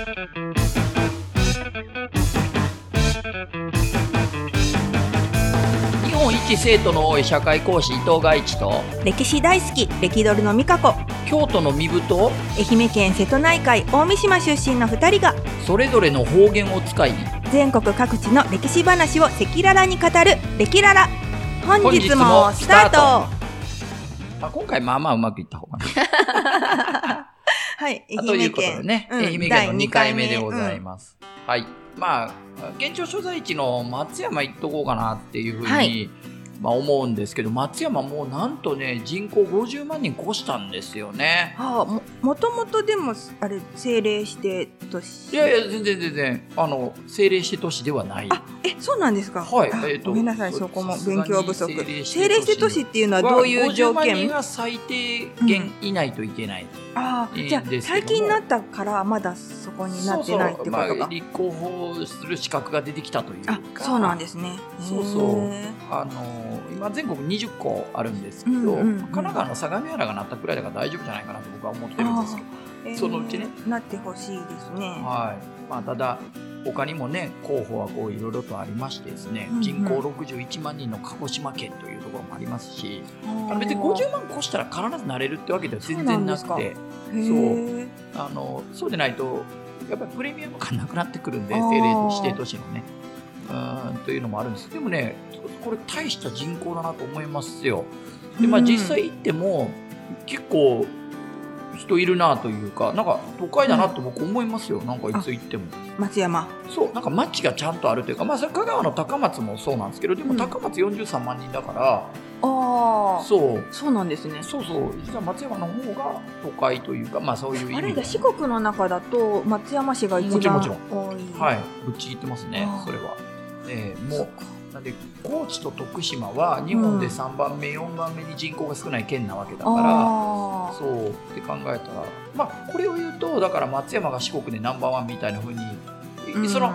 日本一生徒の多い社会講師伊藤外一と歴史大好き歴ドルの美香子。京都の身太愛媛県瀬戸内海大三島出身の2人がそれぞれの方言を使い全国各地の歴史話を赤裸々に語る「歴ララ」本日もスタート。まあ、今回まあまあうまくいった方かな。はい愛ということでね、うん愛媛県の2回目でございす、ます。はい。まあ、現状所在地の松山行っとこうかなっていうふうに、はいまあ思うんですけど、松山もうなんとね、人口50万人越したんですよね。うんはあ、ももともとでもあれ政令指定都市？いやいや、全然全然、あの、政令指定都市ではない。あえそうなんですか？はいあえーとごめんなさいそこも勉強不足。政令指定都市。政令指定都市っていうのはどういう条50万人件が最低限いないといけない。いいああじゃあ最近になったからまだそこになってないってことかまあ、立候補する資格が出てきたというか。あそうなんですね。そうそう。あの今全国20個あるんですけど、うんうんうん。神奈川の相模原がなったくらいだから大丈夫じゃないかなと僕は思ってるんですけど、えーそのうちね。なってほしいですね。はい。まあ、ただ他にもね候補はこういろいろとありましてですね、うんうん。人口61万人の鹿児島県というところもありますしああの別に50万越したら必ずなれるってわけでは全然なくてそう。あのそうでないとやっぱりプレミアム感なくなってくるんで政令指定都市のねうーん。というのもあるんですでもねこれ大した人口だなと思いますよ。でまあうん実際行っても結構人いるなというかなんか都会だなと僕思いますよ、なんかいつ行っても。松山。そうなんか街がちゃんとあるというかまあそれ香川の高松もそうなんですけどでもうん。高松43万人だから、ああそう。そうなんですね。そうそう。実は松山の方が都会というかまあそういう意味で。あれだ四国の中だと松山市が一もちろん番もちろ多い。はい、ぶっちぎってますねそれは。えーもうなんで高知と徳島は日本で3番目、4番目に人口が少ない県なわけだからあそうって考えたらまあこれを言うとだから松山が四国でナンバーワンみたいな風に、うん。その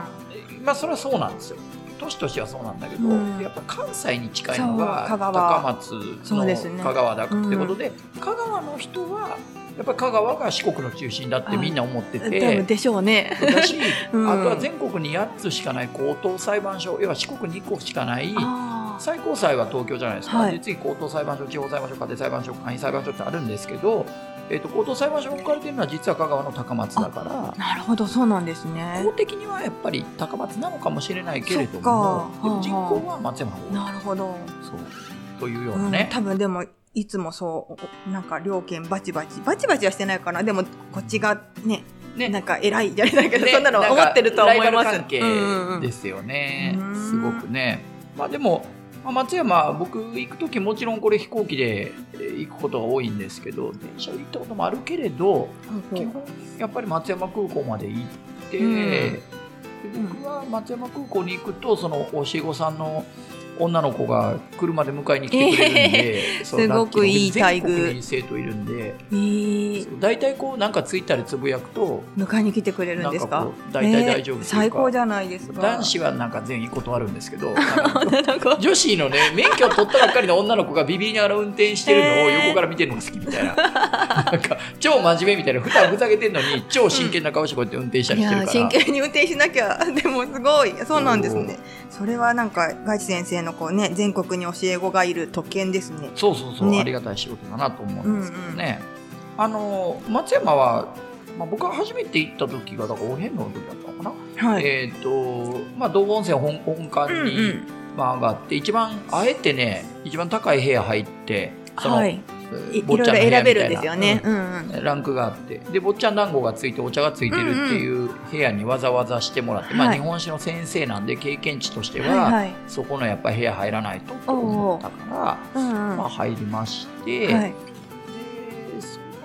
まあそれはそうなんですよ。都市としてはそうなんだけど、うん。やっぱ関西に近いのが高松の香川だってことで香川の人はやっぱり香川が四国の中心だってみんな思ってて。分。でしょうね。だし、うん。あとは全国に8つしかない高等裁判所要は四国に1個しかない最高裁は東京じゃないですか、はい。で次高等裁判所地方裁判所家庭裁判所簡易裁判所ってあるんですけど、えー、と高等裁判所が置かれてるのは実は香川の高松だから。なるほどそうなんですね。法的にはやっぱり高松なのかもしれないけれどそっか。もでも人はあ口は松山の方なるほど。そう。というよううなんね、多分でもいつもそうなんか両県バチバチバチバチはしてないかな。でもこっちがねね。なんか偉いじゃないけど、ねそんなのは思ってるとは思いますなんかライバル関係ですよね、うん。すごくね。まあでも、まあ、松山、僕行く時もちろんこれ飛行機でえー行くことが多いんですけど、電車で行ったこともあるけれど、う。ん基本やっぱり松山空港まで行って、うん。で僕は松山空港に行くと、その教え子さんの女の子が車で迎えに来てくれるんで、そうすごくいい待遇。全国に生徒いるんで、えー。大体こうなんかツイッターでつぶやくと、迎えに来てくれるんですか？大体大丈夫えー最高じゃないですか。男子はなんか全員断るんですけど、女の子。のね、免許を取ったばっかりの女の子がビビりながら運転してるのを横から見てるのが好きみたいな。なんか、超真面目みたいな、普段ふざけてんのに、超真剣な顔してこうやって運転したいりしてるから。や真剣に運転しなきゃでもすごい。そうなんですね。それはなんかガチ先生のこうね全国に教え子がいる特権ですね。そうそうそう、ね。ありがたい仕事だなと思うんですけどね。あの、松山は、まあ、僕が初めて行った時が、だからお遍路の時だったのかな。はい、えっ、と、まあ、道後温泉本本館うんうに、ん。まあ、上がって、一番、あえてね、一番高い部屋入って、その、はいいい坊ろいろちゃ選べるんですよね、うん。うんランクがあって。で坊ちゃん団子がついてお茶がついてるっていう部屋にわざわざしてもらって、まあ、はい。日本史の先生なんで経験値としては、はいはい。そこのやっぱり部屋入らないとと思ったから、うんうん。まあ、入りまして、はい、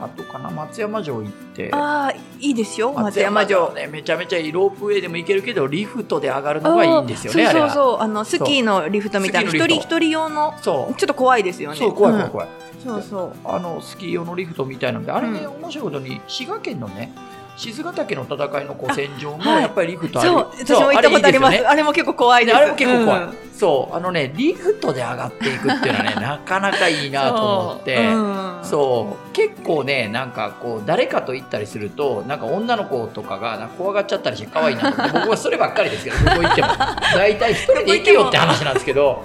でその後かな松山城行って。ああいいですよ松山城ねめちゃめちゃいいロープウェイでも行けるけどリフトで上がるのがいいんですよねあーあれはそうそうそうあのスキーのリフトみたいな。一人一人用のそうちょっと怖いですよね。そう怖い怖い怖い、うんそうそう。あのスキー用のリフトみたいなのであれね、う面白いことに滋賀県のね静ヶ岳の戦いの古戦場もはい。やっぱりリフトある、そう、私も行ったことあります。そうあれも結構怖いです。あれも結構怖い、うん。そうあのねリフトで上がっていくっていうのはね なかなかいいなと思って。うん。そう結構ねなんかこう誰かと行ったりするとなんか女の子とかがなんか怖がっちゃったりして可愛いなと思って 僕はそればっかりですけどどこ行っても。大体一人で行けよって話なんですけど。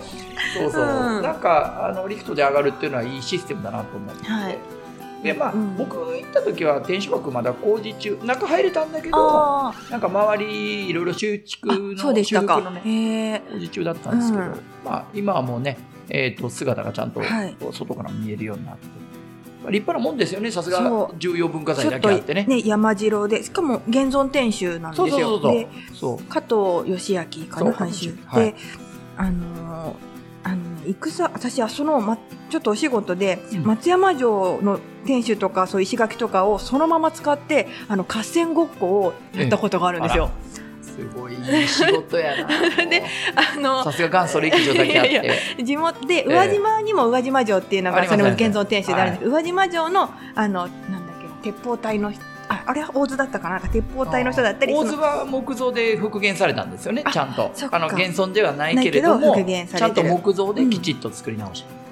そうそう、うん。なんかあのリフトで上がるっていうのはいいシステムだなと思って、はいでまあ、うん僕行った時は天守閣まだ工事中中入れたんだけどあなんか周りいろいろ修築あ、のそうでしたか修復の。ね。工事中だったんですけど、うんまあ、今はもうね、えー、と姿がちゃんと外から見えるようになって、まあ、立派なもんですよねさすが重要文化財だけあってね。ね、山城で、しかも現存天守なんですよ。で、加藤義明かな、藩主。はいで、あのーあの戦私はその、ま、ちょっとお仕事で、うん松山城の天守とかそういう石垣とかをそのまま使ってあの合戦ごっこをやったことがあるんですよ。すごいいい仕事やな。であのさすが元祖歴史だけあって。いやい地元で宇和島にも宇和島城っていうのが、ありますそれ現存天守であるんです。けど、宇和島城のあのなんだっけ鉄砲隊の人ああれは大津だったかな？鉄砲隊の人だったり大津は木造で復元されたんですよねあちゃんと。あの現存ではないけれどもちゃんと木造できちっと作り直し。た、うんで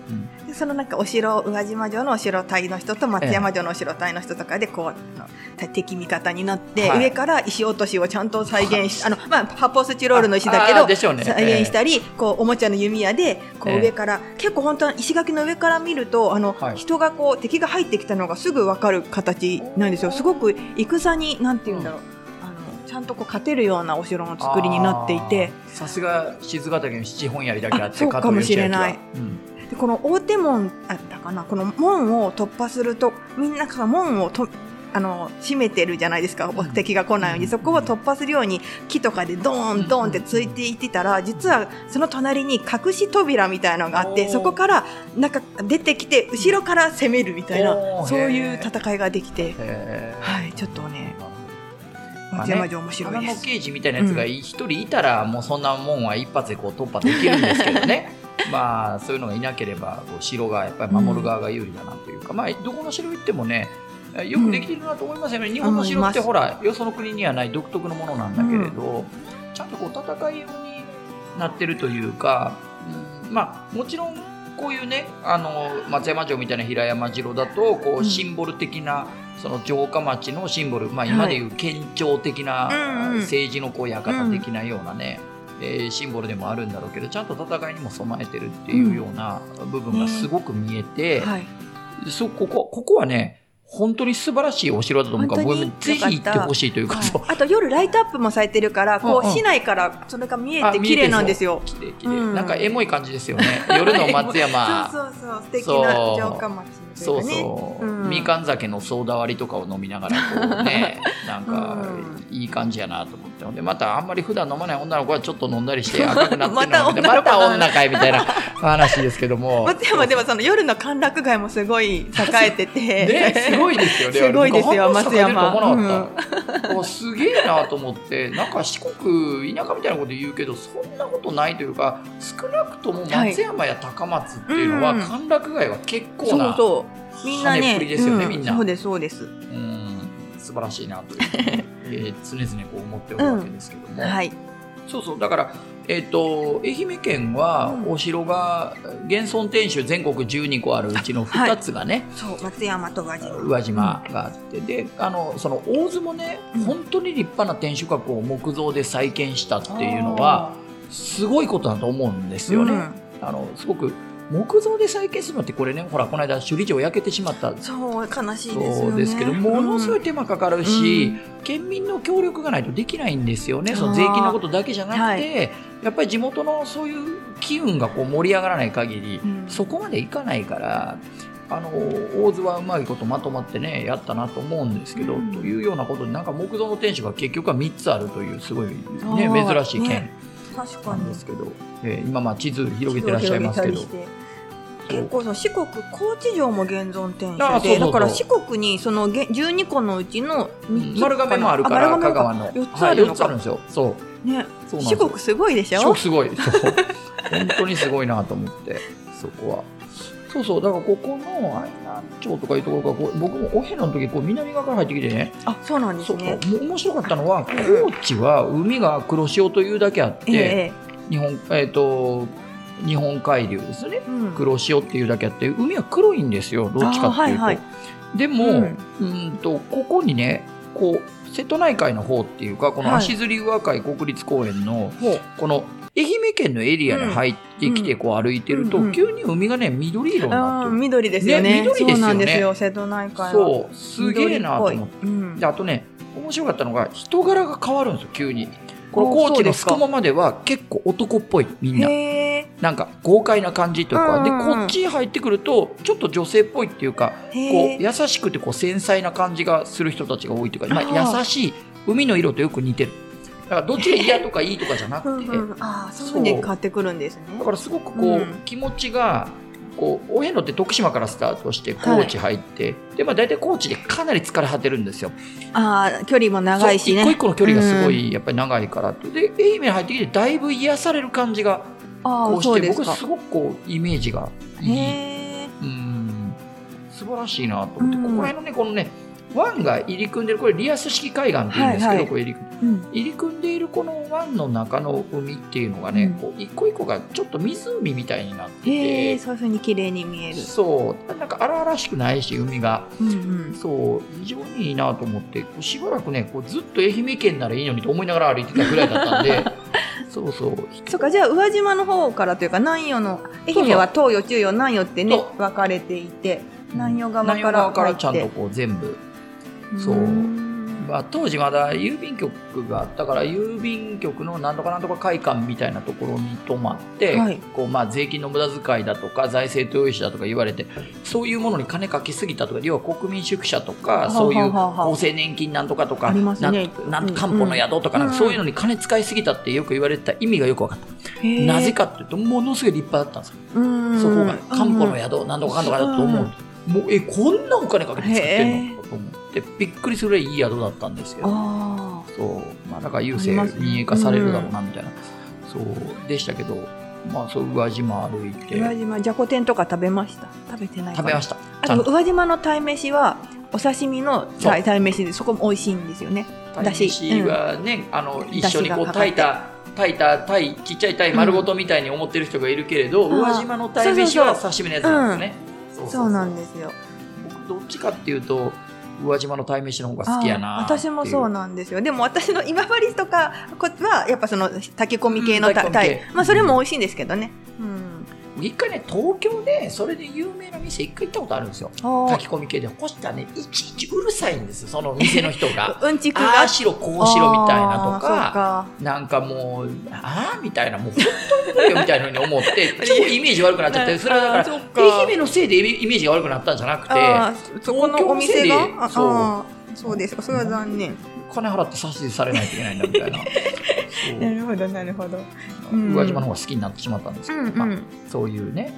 そのなんかお城宇和島城のお城隊の人と松山城のお城隊の人とかでこう敵味方になって、はい。上から石落としをちゃんと再現し あの、まあ、発泡スチロールの石だけど再現したり、こうおもちゃの弓矢でこええう上から、結構本当は石垣の上から見るとあの、はい。人がこう敵が入ってきたのがすぐ分かる形なんですよ。すごく戦になんて言うんだろう、あのちゃんとこう勝てるようなお城の作りになっていて。さすが静ヶ岳の七本槍だけあってあそうかもしれない。加藤義明はでこの大手門あったかなこの門を突破するとみんなその門をとあの閉めてるじゃないですか、うん。敵が来ないように。そこを突破するように木とかでドーンドーンってついていってたら実はその隣に隠し扉みたいなのがあってそこからなんか出てきて後ろから攻めるみたいなそういう戦いができてはいちょっとねまあ。松山城面白い花の。刑事みたいなやつが一人いたら、もうそんなもんは一発でこう突破できるんですけどね まあそういうのがいなければこう城がやっぱり守る側が有利だなというか、まあどこの城行ってもねよくできてるなと思いますよね、日本の城って思ほらよその国にはない独特のものなんだけれど、ちゃんとこう戦い用になってるというか、うんまあもちろんこういうねあの松山城みたいな平山城だとこううん。シンボル的な、その城下町のシンボル、まあ、今でいう県庁的な、うんうん。政治のこう館的なようなね、えーシンボルでもあるんだろうけどちゃんと戦いにも備えてるっていうような部分がすごく見えて、はい、そここここはね本当に素晴らしいお城だと思うから僕ぜひ行ってほしいというか、はい。あと夜ライトアップもされてるからこうん。うんう市内からそれが見えてて綺麗なんですよ。綺麗綺麗、うん。なんかエモい感じですよね。夜の松山。そうそうそう。素敵な城下町そう。そう、うん。みかん酒のソーダ割りとかを飲みながらこうね なんかうん。いい感じやなと思って。でまたあんまり普段飲まない女の子はちょっと飲んだりして 赤くなってるのまたを見てまた女かいみたいな話ですけども。松山ではその夜の歓楽街もすごい栄えてて、ね、すごいですよね。すごいですよ松山あんすげえなと思って、なんか四国、田舎みたいなこと言うけど、そんなことないというか、少なくとも松山や高松っていうのは、歓楽街は結構な、そうみんな跳ねですよねうんみんなそうですそうです。うん、素晴らしいなという、えー常々こう思っておるわけですけども。はい。そうそう、だから、えっ、と、愛媛県はうん。お城が、現存天守全国12個あるうちの2つがね、そう松山と宇和島。宇和島があって、であのその大津もね、うん。本当に立派な天守閣を木造で再建したっていうのはすごいことだと思うんですよね。うん。あのすごく木造で再建するのってこれねほらこの間首里城焼けてしまった。そう悲しいですよね。そうですけどものすごい手間かかるし、うん。県民の協力がないとできないんですよね。その税金のことだけじゃなくて、はい。やっぱり地元のそういう機運がこう盛り上がらない限り、うん。そこまでいかないから。あの大津はうまいことまとまってねやったなと思うんですけど、うん。というようなことでなんか木造の天守が結局は3つあるというすごい、ね、あー珍しい県。ね確かに。ですけど、えー今まあ地図広げてらっしゃいますけど。結構その四国高知城も現存天守で。だから四国にそのげ12個のうちの3つ丸亀もあるから香川の。4つあるはい、4のかつあるんですよ。そう。ね。そう四国すごいでしょ？四国すごい。本当にすごいなと思ってそこはそうそうだからここの愛南町とかいうところがこう僕もお遍路の時こう南側から入ってきてね。あそうなんですね。もう面白かったのは高知は海が黒潮というだけあって、ええ日本えっ、と日本海流ですよね。うん。黒潮っていうだけあって海は黒いんですよどっちかっていうと、はいはい。でも、ううんんとここにねこう瀬戸内海の方っていうかこのはい。足摺宇和海国立公園のほう。この愛媛県のエリアに入ってきてこう歩いてると、急に海がね緑色になってる、緑ですよね。ね緑ですよね。そうなんですよ。瀬戸内海は。そうすげえなと思って。であとね面白かったのが人柄が変わるんですよ急に。このお高知のすくもまでは結構男っぽいみんな。なんか豪快な感じというか、でこっちに入ってくるとちょっと女性っぽいっていうかこう優しくてこう繊細な感じがする人たちが多いというか、まあ、優しい海の色とよく似てるだからどっちが嫌とかいいとかじゃなくて、うんそういうふうに変わってくるんですね。だからすごくこう、うん。気持ちがこうお遍路って徳島からスタートして高知入って、でまあ大体高知でかなり疲れ果てるんですよ。ああ距離も長いしね。一個一個の距離がすごいやっぱり長いからって、で愛媛に入ってきてだいぶ癒される感じがこうして僕すごくこうイメージがいい。うん。素晴らしいなと思って、うん。ここら辺のねこのね湾が入り組んでるこれリアス式海岸っていうんですけど、はいはい。これ入り組うん。入り組んでいるこの湾の中の海っていうのがね、うん。こう一個一個がちょっと湖みたいになってて。へえそういうふうに綺麗に見える。そう。なんか荒々しくないし海が。うんうん。そう。非常にいいなと思ってしばらくねこうずっと愛媛県ならいいのにと思いながら歩いてたぐらいだったんで。そうそう。そっか。じゃあ宇和島の方からというか南予の愛媛は東予中予南予ってねそ分かれていて南予側南からちゃんとこう全部そう。うん。まあ、当時まだ郵便局があったから郵便局のなんとかなんとか会館みたいなところに泊まって、はい。こうまあ、税金の無駄遣いだとか財政投資だとか言われてそういうものに金かけすぎたとか要は国民宿舎とはあかそういう厚生年金なんとかとかね。なんなんうん。漢方の宿とかなんかうん。そういうのに金使いすぎたってよく言われてた意味がよく分かった、なぜかっていうとものすごい立派だったんですよ、うん。そこが。漢方のや宿なんとかかんとかだと思う、もうえこんなお金かけて作ってんのかと思ってびっくりするぐらいいい宿だったんですけどあそう、まあ、だから郵政民営化されるだろうなみたいな、そう。でしたけど、まあ、そう宇和島歩いて。あ宇和島じゃこ天とか食べました？食べてない食べました。あとと。宇和島の鯛めしはお刺身の鯛鯛めしでそこも美味しいんですよね。だし。はね、あの一緒にこう炊いた炊いた鯛ちっちゃい鯛丸ごとみたいに思ってる人がいるけれど、うん。宇和島の鯛飯はそう刺身のやつなんですね。そう。そうなんですよ。僕どっちかっていうと宇和島の鯛飯の方が好きやな私もそうななんですよ。でも私の今治とかこはやっぱその炊き込み系のうんまあそれも美味しいんですけどね。うん一回ね東京でそれで有名な店一回行ったことあるんですよ。あ炊き込み系でこしたらねいちいちうるさいんですよその店の人が。うんちく。あがあしろこうしろみたいなとかか。なんかもう、ああみたいな、もう本当に無理よみたいなふうに思って、超イメージ悪くなっちゃって、それはだから、愛媛のせいでイメージが悪くなったんじゃなくて、そこのお店が？そう。そうですか。それは残念金払って指図されないといけないんだみたいな。なるほどなるほど。宇和島の方が好きになってしまったんですけど、うんうんまあ、そういうね、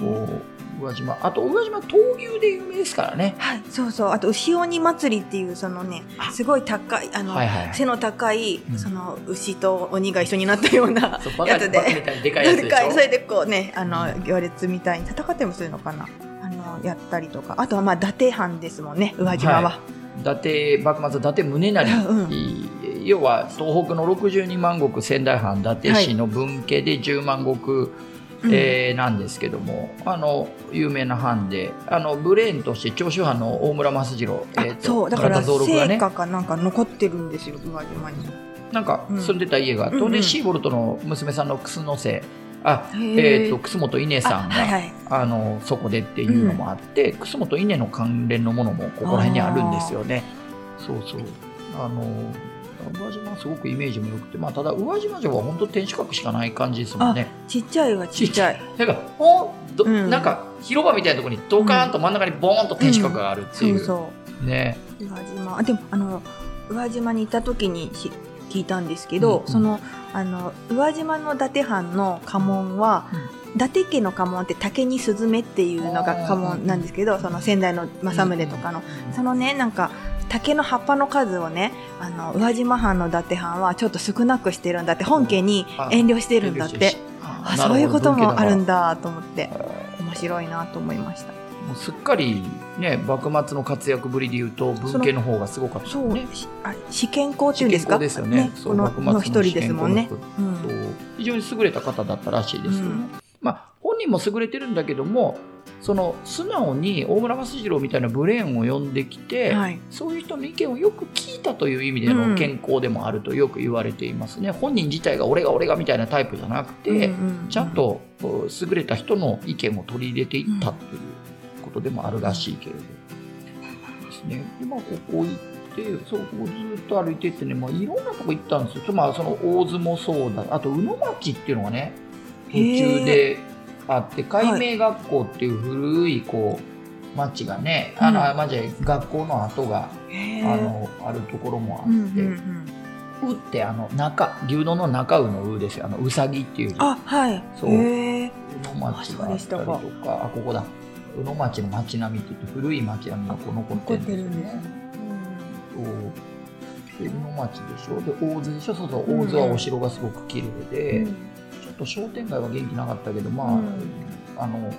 こう、宇和島、あと宇和島闘牛で有名ですからね。はい、そうそう。あと牛鬼祭りっていうそのねあ。すごい高いあの、はいはいはい。背の高い、うん。その牛と鬼が一緒になったようなやつで。でかいやつでしょ。それでこうねあの行列みたいに戦ってもするのかな。あのやったりとか。あとはまあ伊達藩ですもんね宇和島は、は伊達幕末伊達宗成、うん。要は東北の62万石仙台藩伊達市の分家で10万石、うん。えーなんですけどもあの有名な藩であのブレーンとして長州藩の大村益次郎、あえーとそうだから成果かなんか残ってるんですよ宇和島に。なんかうん住んでた家があって、うんうん。でシーボルトの娘さんの楠之瀬あえー、と楠本稲さんがあはいはい。あのそこでっていうのもあって、楠本稲の関連のものもここら辺にあるんですよね。そうそう。あの宇和島はすごくイメージも良くて、まあ、ただ宇和島城は本当天守閣しかない感じですもんね。ちっちゃいはちっちゃい。なんかポンど、うん。なんか広場みたいなところにドカーンと真ん中にボーンと天守閣があるっていう。そうそう。ね。宇和島。あでもあの宇和島にいた時にし聞いたんですけど、うんうん。そのあの宇和島の伊達藩の家紋は、伊達家の家紋って竹にスズメっていうのが家紋なんですけど、その先代の政宗とかの、そのねなんか竹の葉っぱの数をねあの宇和島藩の伊達藩はちょっと少なくしてるんだって本家に遠慮してるんだって。あそういうこともあるんだ。だと思って。面面白いなと思いました。もうすっかりね幕末の活躍ぶりで言うと文系の方がすごかったそう、あ試験校っていうんですか？ですよね。そうこの幕末の一人ですもんね。うんそう非常に優れた方だったらしいですよね。うんまあ本人も優れてるんだけどもその素直に大村益次郎みたいなブレーンを呼んできて、はい。そういう人の意見をよく聞いたという意味での健康でもあるとよく言われていますね。本人自体が俺が俺がみたいなタイプじゃなくて、うんうんちゃんと優れた人の意見を取り入れていったということでもあるらしいけれど。ですね。で、まあ、ここ行って、そう、ここずっと歩いてってね、まあ、いろんなとこ行ったんですよ。まあ、その大相もそうだ。あと、宇野町っていうのがね、途中であって、海明学校っていう古い、こう、町がね、あの、うんまあ、じゃあ学校の跡が、あの、あるところもあって、うんうんうんうってあの中牛丼の中うのうですよあのうさぎっていう字あ、はい。そうへー宇野町があったりとあかあここだ宇野町の町並みって言って古い町並みがこう残ってるんですよ。ねですね。そう。で宇野町でしょ？で大津でしょ？そうそううん。大津はお城がすごく綺麗で、うん。ちょっと商店街は元気なかったけどまあ、うん。あの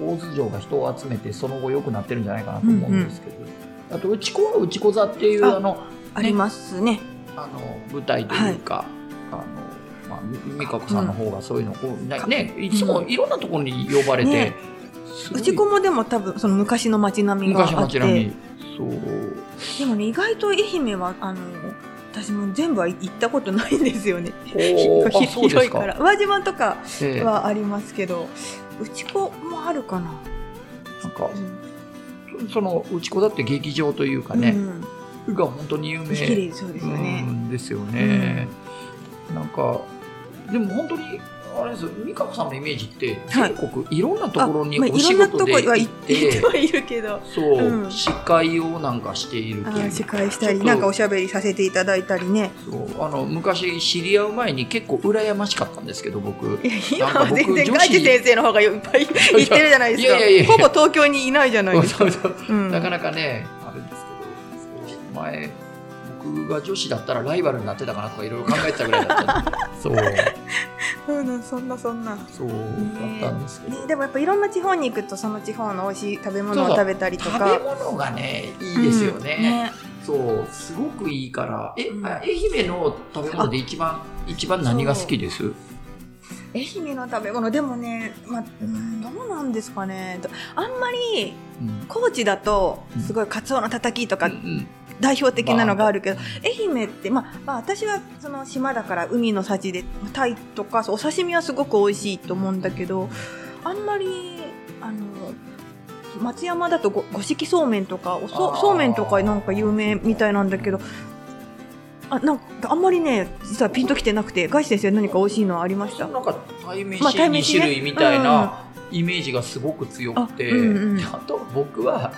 大津城が人を集めてその後良くなってるんじゃないかなと思うんですけど、あと内子は内子座っていうああのありますね。あの舞台というか、あのまあ、み美香子さんの方がそういうのを、なね、いつもいろんなところに呼ばれて、ね。すごいうち子もでも多分その昔の街並みが昔あって。町並みそうでもね、意外と愛媛は、あの、私も全部は行ったことないんですよね。広いから。宇和島とかええはありますけど、うち子もあるかな。なんかうんその内子だって劇場というかね、うんが本当に有名綺麗そうですようね。んですよね、なんかでも本当にあれですよ美香子さんのイメージってはい。全国いろんなところにまあお仕事でいろんなとこは行ってて、はいるけど。そう、うん。司会をなんかしている司会したり、なんかおしゃべりさせていただいたりね。そうあの昔知り合う前に結構羨ましかったんですけど僕。いや今は全然女子ガチ先生の方がいっぱい 行ってるじゃないですか。ほぼ東京にいないじゃないですか。なかなかねあるんですけど前僕が女子だったらライバルになってたかなとかいろいろ考えてたぐらいだったんで。そう。うん、そんなそんな。そうだったんですけど、ね、でもやっぱいろんな地方に行くとその地方の美味しい食べ物を食べたりと食べか。物がねいいですようん。ね,、そうすごくいいから。え、うんあ愛媛の食べ物で一番一番何が好きです？愛媛の食べ物。でもね、まあ、うんどうなんですかね。どあんまりうん。高知だとうん。すごいカツオのたたきとかうんうん代表的なのがあるけど、ま愛媛って、まあ、まあ私はその島だから海の幸でタイとかお刺身はすごく美味しいと思うんだけどあんまりあの松山だとご五色そうめんとかおそそうめんとかなんか有名みたいなんだけどあなんかあんまりね実はピンときてなくてガイ先生何か美味しいのはありました？なんか対面まあし2対面しね。種類みたいなイメージがすごく強くて、あうんうんあと僕は、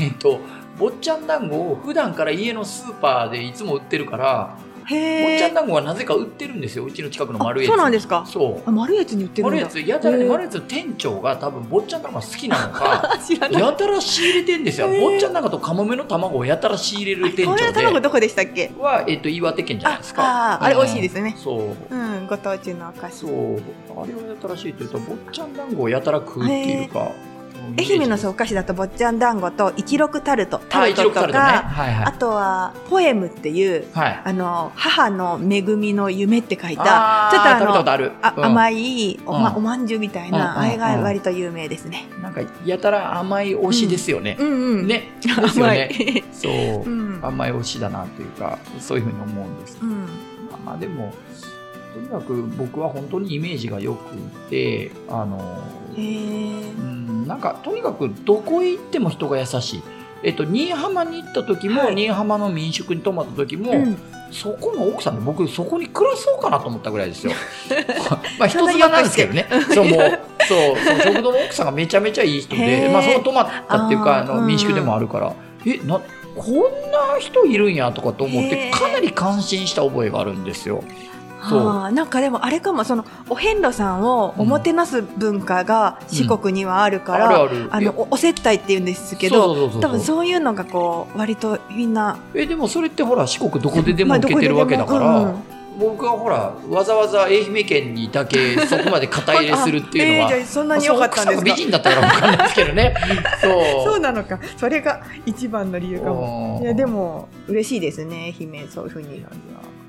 えっと坊ちゃん団子を普段から家のスーパーでいつも売ってるから坊ちゃん団子はなぜか売ってるんですようちの近くの丸あいそうなんですか。そう。あ丸いやつに売ってるんだ。丸いやつやたらね丸いやつの店長が多分坊ちゃん団子が好きなのか やたら仕入れてんですよ。坊ちゃん団子とカモメの卵をやたら仕入れる店長これ卵でどこでしたっけ？は、えっと岩手県じゃないですか。ああーあれ美味しいですね。そう。うんご当地のお菓子。そう、あれをやたらしいというと、坊ちゃん団子をやたら食うっていうか。愛媛のそうお菓子だと坊ちゃん団子と一六タルトタあ、ルトと。か、はいはい。あとはポエムっていうはい。あの母の恵みの夢って書いたちょっとあの甘いお,、まうんおまんじゅうみたいな、あれが割と有名ですね。なんか、やたら甘い推しですよね。うんうん。ね。です。そうう。ん。甘い推しだなというか、そういうふうに思うんです。うん。まあまあでも、とにかく僕は本当にイメージが良くて、あの、う。ん、なんかとにかくどこへ行っても人が優しい。えっと、新居浜に行った時も、はい新居浜の民宿に泊まった時も、うん。そこの奥さんで僕そこに暮らそうかなと思ったぐらいですよ。まあ人妻なんですけどね。そうもうそうそう食堂の奥さんがめちゃめちゃいい人へで、ーまあその泊まったっていうかあの民宿でもあるから、えなこんな人いるんやとかと思ってかなり感心した覚えがあるんですよ。そう。ああなんかでもあれかもそのお遍路さんをおもてなす文化が四国にはあるから、あのおお接待って言うんですけど多分そういうのがこう割とみんなえでもそれってほら四国どこででもまあ受けてるわけだから、僕はほらわざわざ愛媛県にだけそこまで肩入れするっていうのはあ えーそんなに良かったんですか？美人だったから分かんないですけどね。そう。そうなのか。それが一番の理由かも。いや、でも、嬉しいですね、愛媛、そういうふうに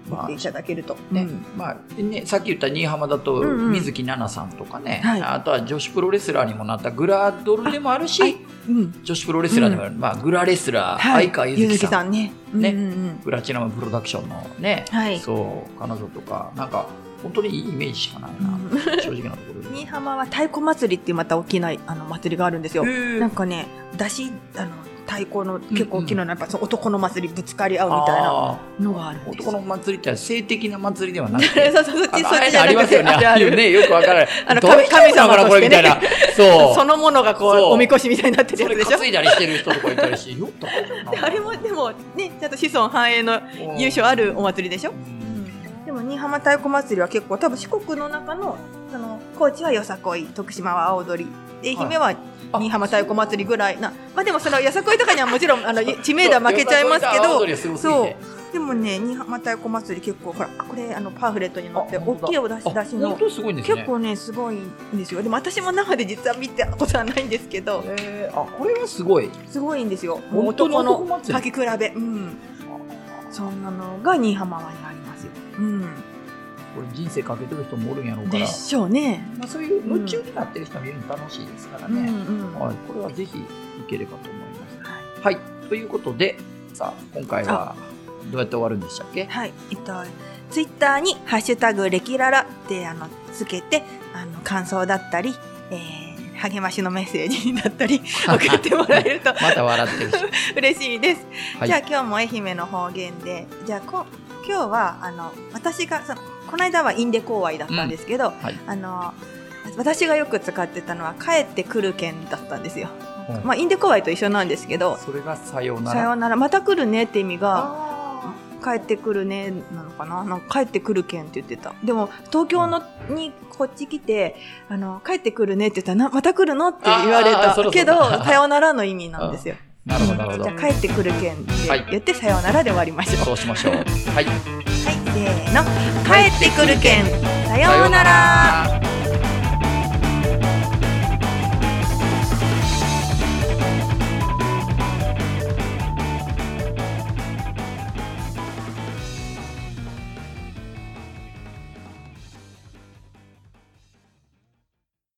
言まあっていただけると。ねうんまあね、さっき言った新居浜だとうんうん水木奈々さんとかね、はいあとは女子プロレスラーにもなったグラドルでもあるし、はいうん。女子プロレスラーでもある、まあ、グラレスラー、はい相川ゆずきゆずきさんね。ねうんうんうんプラチナムプロダクションのね、はいそう彼女とかなんか本当にいいイメージしかないな、正直なところで。新居浜は太鼓祭りっていうまた大きなあの祭りがあるんですよ。なんかね、出し、あの、太鼓の結構大きなの、やっぱその男の祭りぶつかり合うみたいなあのがあるんです。ー男の祭りって性的な祭りではなくそうて そうそっち、そっちありますよね。ある。あね、よくわからない。あの神様だからこれみたいな。そう。そのものがこう、おみこしみたいになってるやつでしょ。担いだりしてる人とかいたりして、あれも、でも、ね、ちゃんと子孫繁栄の優勝あるお祭りでしょ。うん。でも新居浜太鼓祭りは結構多分四国の中のその高知はよさこい徳島は青鳥。で愛媛はあ新居浜太鼓祭りぐらいな。まあでもそのよさこいとかにはもちろんあの 知名度は負けちゃいますけどそう。でもね新居浜太鼓祭り結構ほらこれあのパンフレットに載って大きいお出し出しの。本当すごいんですね。結構ねすごいんですよ。でも私も生で実は見たことはないんですけど。えー。あ、これはすごい。すごいんですよ。男の書き比べ。うん。そんなのが新居浜湾にありますよ。うんこれ人生かけてる人もおるんやろうからで。しょうねまあそういう夢中になってる人見るの楽しいですからうんね。うんはい、これはぜひいければと思います。はい、ということで、さあ、今回はどうやって終わるんでしたっけ？はい、えっと、ツイッターにハッシュタグレキララってあのつけて、あの感想だったり、えー、励ましのメッセージだったり 送ってもらえると また笑ってるし。嬉しいです。はいじゃあ今日も愛媛の方言で、じゃあこ今日はあの私がそのこの間はインデコーワイだったんですけど、はいあの私がよく使ってたのは帰ってくる券だったんですよ。うんまあインデコーワイと一緒なんですけど、それがさようなら。さようならまた来るねって意味が。あ帰ってくるねなのかな？なんか帰ってくるけんって言ってたでも東京のにこっち来てあの帰ってくるねって言ったらなまた来るのって言われたけどさようならの意味なんですよ ーなるほど、なるほどじゃ。あ帰ってくるけんってはい言ってさようならで終わりましょうそうしましょう。はい。の帰ってくるけんさようなら。